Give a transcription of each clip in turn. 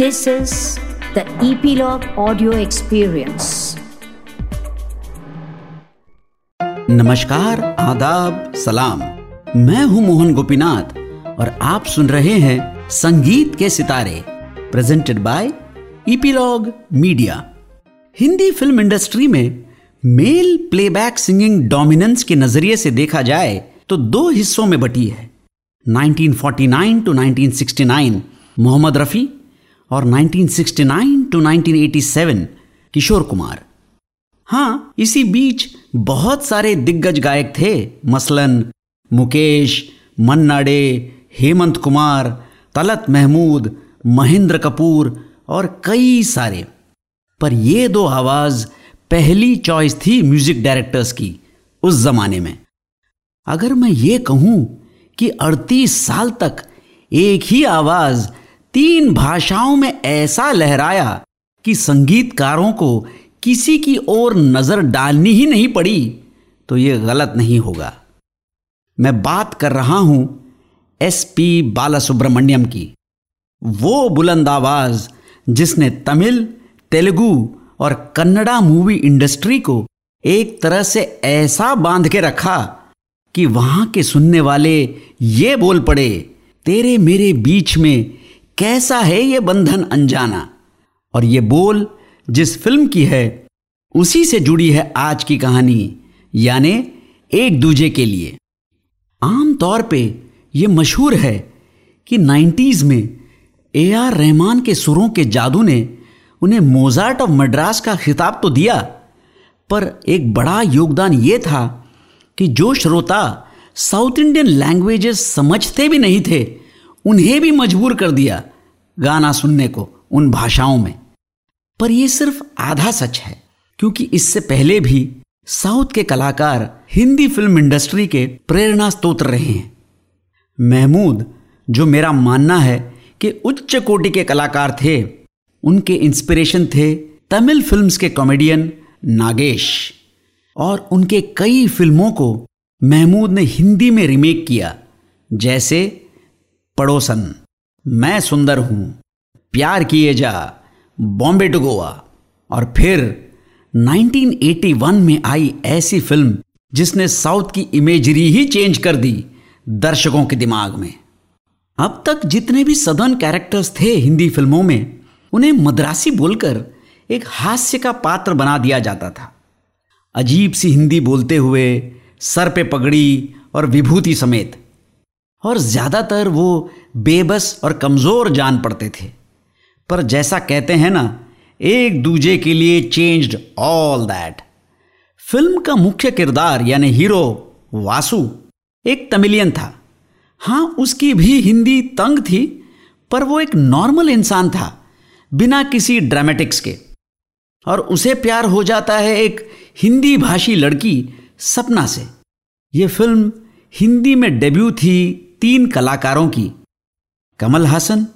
This is the Epilogue Audio Experience. नमस्कार, आदाब, सलाम। मैं हूँ मोहन गोपीनाथ और आप सुन रहे हैं Sangeet ke Sitare presented by Epilogue Media Hindi film industry में मेल प्लेबैक सिंगिंग डोमिनेंस के नज़रिए से देखा जाए तो दो हिस्सों में बटी है। 1949 टू 1969 मोहम्मद रफ़ी और 1969 टू 1987 किशोर कुमार। हाँ इसी बीच बहुत सारे दिग्गज गायक थे, मसलन, मुकेश मन्ना डे हेमंत कुमार, तलत महमूद, महेंद्र कपूर और कई सारे। पर ये दो आवाज़ पहली चॉइस थी म्यूज़िक डायरेक्टर्स की, उस जमाने में। अगर मैं ये कहूँ कि 38 साल तक एक ही आवाज़ तीन भाषाओं में ऐसा लहराया कि संगीतकारों को किसी की ओर नज़र डालनी ही नहीं पड़ी तो यह गलत नहीं होगा। मैं बात कर रहा हूँ एस पी बालासुब्रमण्यम की। वो बुलंद आवाज़ जिसने तमिल, तेलुगु और कन्नड़ा मूवी इंडस्ट्री को एक तरह से ऐसा बाँध के रखा कि वहाँ के सुनने वाले ये बोल पड़े, तेरे मेरे बीच में कैसा है ये बंधन अनजाना? और ये बोल जिस फ़िल्म की है, उसी से जुड़ी है आज की कहानी, यानी एक दूजे के लिए। आम तौर पे ये मशहूर है कि 90s में ए आर रहमान के सुरों के जादू ने उन्हें मोजार्ट ऑफ़ मद्रास का खिताब तो दिया, पर एक बड़ा योगदान ये था कि जो श्रोता साउथ इंडियन लैंग्वेजेस समझते भी नहीं थे उन्हें भी मजबूर कर दिया गाना सुनने को उन भाषाओं में। पर यह सिर्फ़ आधा सच है, क्योंकि इससे पहले भी साउथ के कलाकार हिंदी फ़िल्म इंडस्ट्री के प्रेरणा स्त्रोत रहे हैं। महमूद, जो मेरा मानना है कि उच्च कोटि के कलाकार थे, उनके इंस्पिरेशन थे तमिल फिल्म्स के कॉमेडियन नागेश, और उनके कई फ़िल्मों को महमूद ने हिंदी में रिमेक किया, जैसे पड़ोसन, मैं सुंदर हूँ, प्यार किए जा, बॉम्बे टू गोवा। और फिर 1981 में आई ऐसी फ़िल्म जिसने साउथ की इमेजरी ही चेंज कर दी दर्शकों के दिमाग में। अब तक जितने भी सदर्न कैरेक्टर्स थे हिंदी फ़िल्मों में, उन्हें मद्रासी बोलकर एक हास्य का पात्र बना दिया जाता था। अजीब सी हिंदी बोलते हुए, सर पे पगड़ी और विभूति समेत। और ज़्यादातर वो बेबस और कमज़ोर जान पड़ते थे। पर जैसा कहते हैं ना, एक दूजे के लिए चेंज्ड ऑल दैट फ़िल्म का मुख्य किरदार, यानी हीरो वासु, एक तमिलियन था। हाँ उसकी भी हिंदी तंग थी, पर वो एक नॉर्मल इंसान था, बिना किसी ड्रामेटिक्स के। और उसे प्यार हो जाता है एक हिंदी भाषी लड़की सपना से। यह फ़िल्म हिंदी में डेब्यू थी तीन कलाकारों की, कमल हासन,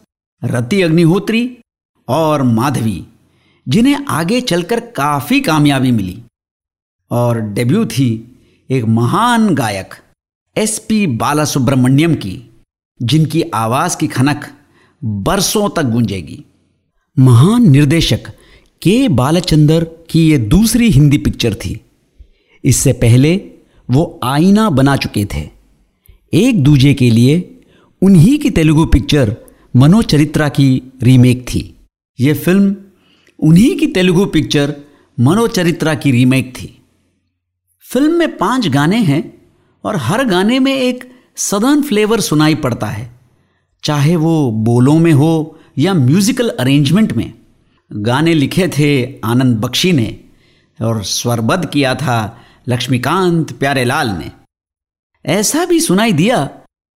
रति अग्निहोत्री और माधवी, जिन्हें आगे चलकर काफ़ी कामयाबी मिली। और डेब्यू थी एक महान गायक एस पी बालासुब्रमण्यम की, जिनकी आवाज़ की खनक बरसों तक गूंजेगी। महान निर्देशक के बालचंदर की यह दूसरी हिंदी पिक्चर थी। इससे पहले वो आईना बना चुके थे। एक दूजे के लिए उन्हीं की तेलुगु पिक्चर मनोचरित्रा की रीमेक थी। ये फ़िल्म उन्हीं की तेलुगु पिक्चर मनोचरित्रा की रीमेक थी। फ़िल्म में पाँच गाने हैं और हर गाने में एक सदर्न फ्लेवर सुनाई पड़ता है। चाहे वो बोलों में हो या म्यूजिकल अरेंजमेंट में। गाने लिखे थे आनंद बख्शी ने और स्वरबद्ध किया था लक्ष्मीकांत प्यारेलाल ने। ऐसा भी सुनाई दिया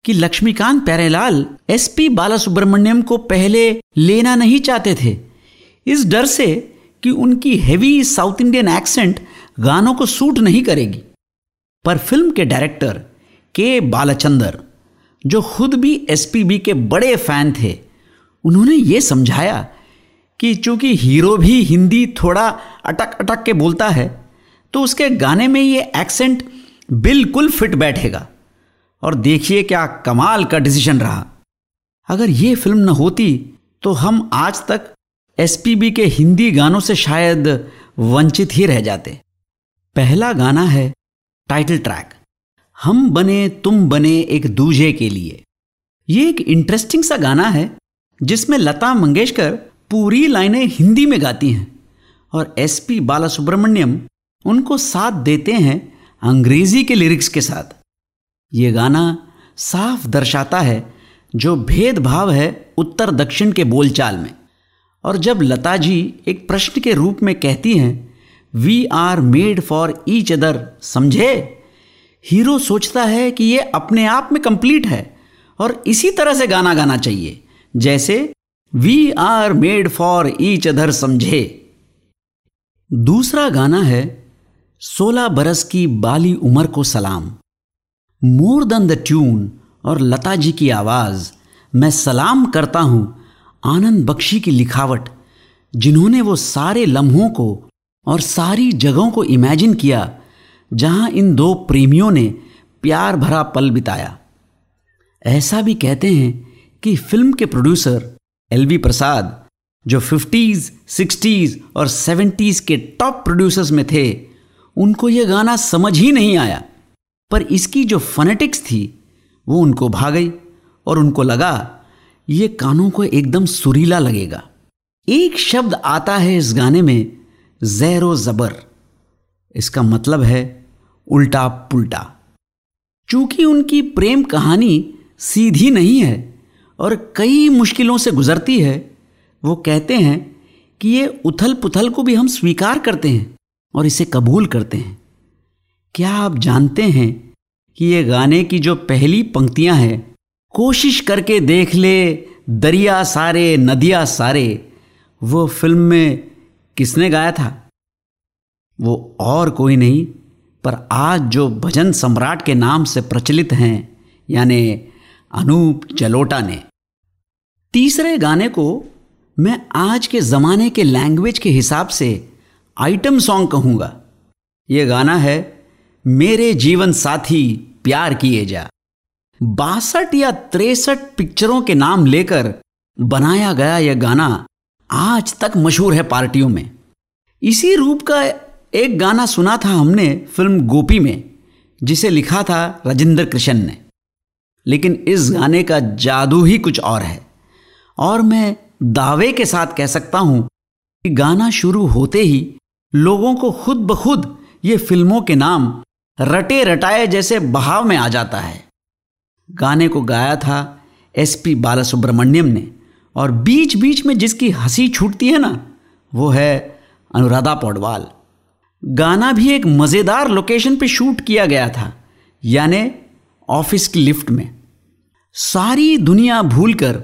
कि लक्ष्मीकांत प्यारेलाल एसपी बालासुब्रमण्यम को पहले लेना नहीं चाहते थे। इस डर से कि उनकी हेवी साउथ इंडियन एक्सेंट गानों को सूट नहीं करेगी। पर फ़िल्म के डायरेक्टर के बालचंदर, जो खुद भी एसपीबी के बड़े फ़ैन थे, उन्होंने ये समझाया कि चूँकि हीरो भी हिंदी थोड़ा अटक अटक के बोलता है तो उसके गाने में ये एक्सेंट बिल्कुल फिट बैठेगा। और देखिए क्या कमाल का डिसीज़न रहा। अगर ये फ़िल्म न होती तो हम आज तक एसपीबी के हिंदी गानों से शायद वंचित ही रह जाते। पहला गाना है टाइटल ट्रैक हम बने, तुम बने एक दूजे के लिए। ये एक इंटरेस्टिंग सा गाना है, जिसमें लता मंगेशकर पूरी लाइनें हिंदी में गाती हैं। और एस पी बाला सुब्रमण्यम उनको साथ देते हैं अंग्रेज़ी के लिरिक्स के साथ। ये गाना साफ़ दर्शाता है जो भेदभाव है उत्तर दक्षिण के बोलचाल में। और जब लता जी एक प्रश्न के रूप में कहती हैं we are made for each other समझे? हीरो सोचता है कि ये अपने आप में कंप्लीट है और इसी तरह से गाना गाना चाहिए। जैसे we are made for each other समझे? दूसरा गाना है सोलह बरस की बाली उम्र को सलाम। मोर दन द ट्यून और लता जी की आवाज़। मैं सलाम करता हूँ आनंद बख्शी की लिखावट, जिन्होंने वो सारे लम्हों को और सारी जगहों को इमेजिन किया, जहाँ इन दो प्रेमियों ने प्यार भरा पल बिताया। ऐसा भी कहते हैं कि फ़िल्म के प्रोड्यूसर एल वी प्रसाद, जो फिफ्टीज़, सिक्सटीज़ और सेवेंटीज़ के टॉप प्रोड्यूसर्स में थे उनको यह गाना समझ ही नहीं आया। पर इसकी जो फनेटिक्स थी, वो उनको भा गई और उनको लगा, ये कानों को एकदम सुरीला लगेगा। एक शब्द आता है इस गाने में, जैरो जबर। इसका मतलब है उल्टा पुल्टा। चूँकि उनकी प्रेम कहानी सीधी नहीं है और कई मुश्किलों से गुजरती है, वो कहते हैं कि ये उथल पुथल को भी हम स्वीकार करते हैं। और इसे कबूल करते हैं। क्या आप जानते हैं कि ये गाने की जो पहली पंक्तियाँ हैं, कोशिश करके देख ले, दरिया सारे, नदिया सारे, वो फ़िल्म में किसने गाया था? वो और कोई नहीं, पर आज जो भजन सम्राट के नाम से प्रचलित हैं, यानी अनूप जलोटा ने। तीसरे गाने को मैं आज के ज़माने के लैंग्वेज के हिसाब से आइटम सॉन्ग कहूँगा। ये गाना है, मेरे जीवन साथी प्यार किए जा। बासठ या तिरसठ पिक्चरों के नाम लेकर बनाया गया यह गाना आज तक मशहूर है पार्टियों में। इसी रूप का एक गाना सुना था हमने फ़िल्म गोपी में, जिसे लिखा था राजेंद्र कृष्ण ने। लेकिन इस गाने का जादू ही कुछ और है। और मैं दावे के साथ कह सकता हूँ कि गाना शुरू होते ही लोगों को खुद ब खुद ये फ़िल्मों के नाम रटे रटाए जैसे बहाव में आ जाता है। गाने को गाया था एस पी बालासुब्रमण्यम ने और बीच बीच में जिसकी हँसी छूटती है ना, वो है अनुराधा पौडवाल। गाना भी एक मज़ेदार लोकेशन पे शूट किया गया था, यानी ऑफ़िस की लिफ्ट में। सारी दुनिया भूलकर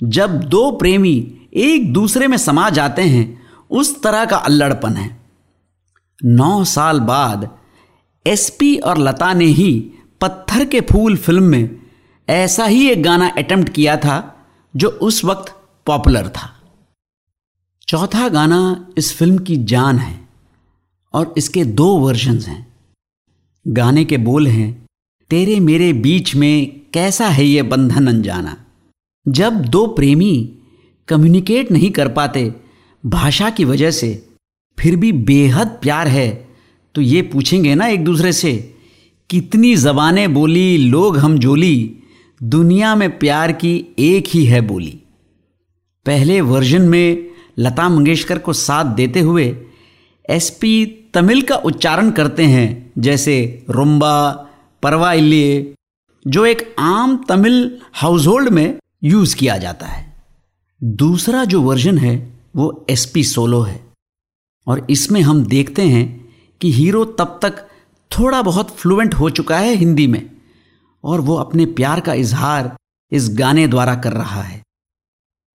जब दो प्रेमी एक दूसरे में समा जाते हैं, उस तरह का अल्लड़पन है। नौ साल बाद एसपी और लता ने ही पत्थर के फूल फ़िल्म में ऐसा ही एक गाना अटेम्प्ट किया था, जो उस वक्त पॉपुलर था। चौथा गाना इस फ़िल्म की जान है और इसके दो वर्जन्स हैं। गाने के बोल हैं, तेरे मेरे बीच में कैसा है ये बंधन अनजाना? जब दो प्रेमी कम्युनिकेट नहीं कर पाते, भाषा की वजह से फिर भी बेहद प्यार है। तो ये पूछेंगे ना एक दूसरे से, कितनी जबानें बोली, लोग हम जोली, दुनिया में प्यार की एक ही है बोली। पहले वर्जन में लता मंगेशकर को साथ देते हुए एसपी तमिल का उच्चारण करते हैं, जैसे रुम्बा, परवा इल्लिए, जो एक आम तमिल हाउस होल्ड में यूज़ किया जाता है। दूसरा जो वर्जन है, वो एसपी सोलो है। और इसमें हम देखते हैं कि हीरो तब तक थोड़ा बहुत फ्लुएंट हो चुका है हिंदी में और वो अपने प्यार का इजहार इस गाने द्वारा कर रहा है।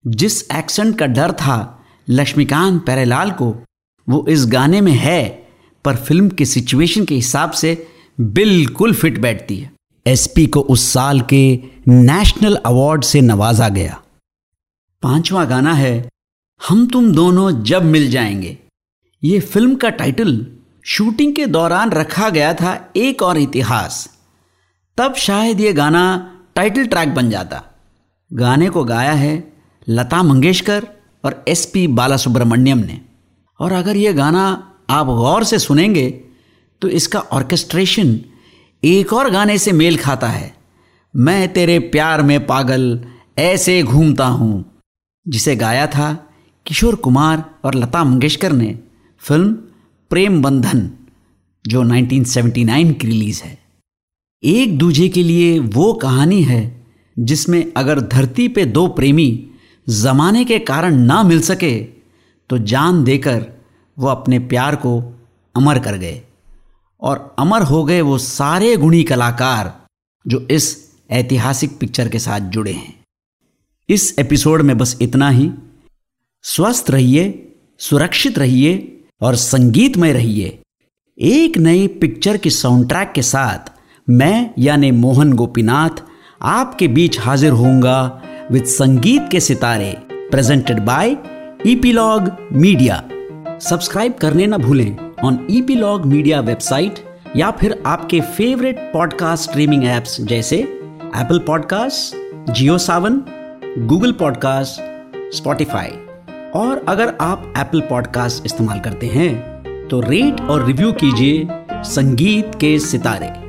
जिस एक्सेंट का डर था लक्ष्मीकांत पैरेलाल को, वो इस गाने में है, पर फ़िल्म के सिचुएशन के हिसाब से बिल्कुल फिट बैठती है। एसपी को उस साल के नेशनल अवार्ड से नवाजा गया। पांचवा गाना है, हम तुम दोनों जब मिल जाएँगे। ये फ़िल्म का टाइटल शूटिंग के दौरान रखा गया था एक और इतिहास। तब शायद ये गाना टाइटल ट्रैक बन जाता। गाने को गाया है लता मंगेशकर और एस पी बाला सुब्रमण्यम ने। और अगर ये गाना आप गौर से सुनेंगे तो इसका ऑर्केस्ट्रेशन एक और गाने से मेल खाता है। मैं तेरे प्यार में पागल ऐसे घूमता हूँ, जिसे गाया था किशोर कुमार और लता मंगेशकर ने। फ़िल्म प्रेम बंधन, जो 1979 की रिलीज़ है। एक दूजे के लिए वो कहानी है, जिसमें अगर धरती पे दो प्रेमी जमाने के कारण ना मिल सके तो जान देकर वो अपने प्यार को अमर कर गए। और अमर हो गए वो सारे गुणी कलाकार, जो इस ऐतिहासिक पिक्चर के साथ जुड़े हैं। इस एपिसोड में बस इतना ही। स्वस्थ रहिए, सुरक्षित रहिए और संगीतमय रहिए। एक नई पिक्चर की साउंड ट्रैक के साथ मैं, यानी मोहन गोपीनाथ, आपके बीच हाजिर होऊँगा with Sangeet ke Sitare presented by Epilogue Media subscribe करने ना भूलें ऑन ईपीलॉग मीडिया वेबसाइट या फिर आपके फेवरेट पॉडकास्ट स्ट्रीमिंग एप्स जैसे Apple podcast Jio Saavn Google podcast Spotify और अगर आप एप्पल पॉडकास्ट इस्तेमाल करते हैं तो रेट और रिव्यू कीजिए संगीत के सितारे।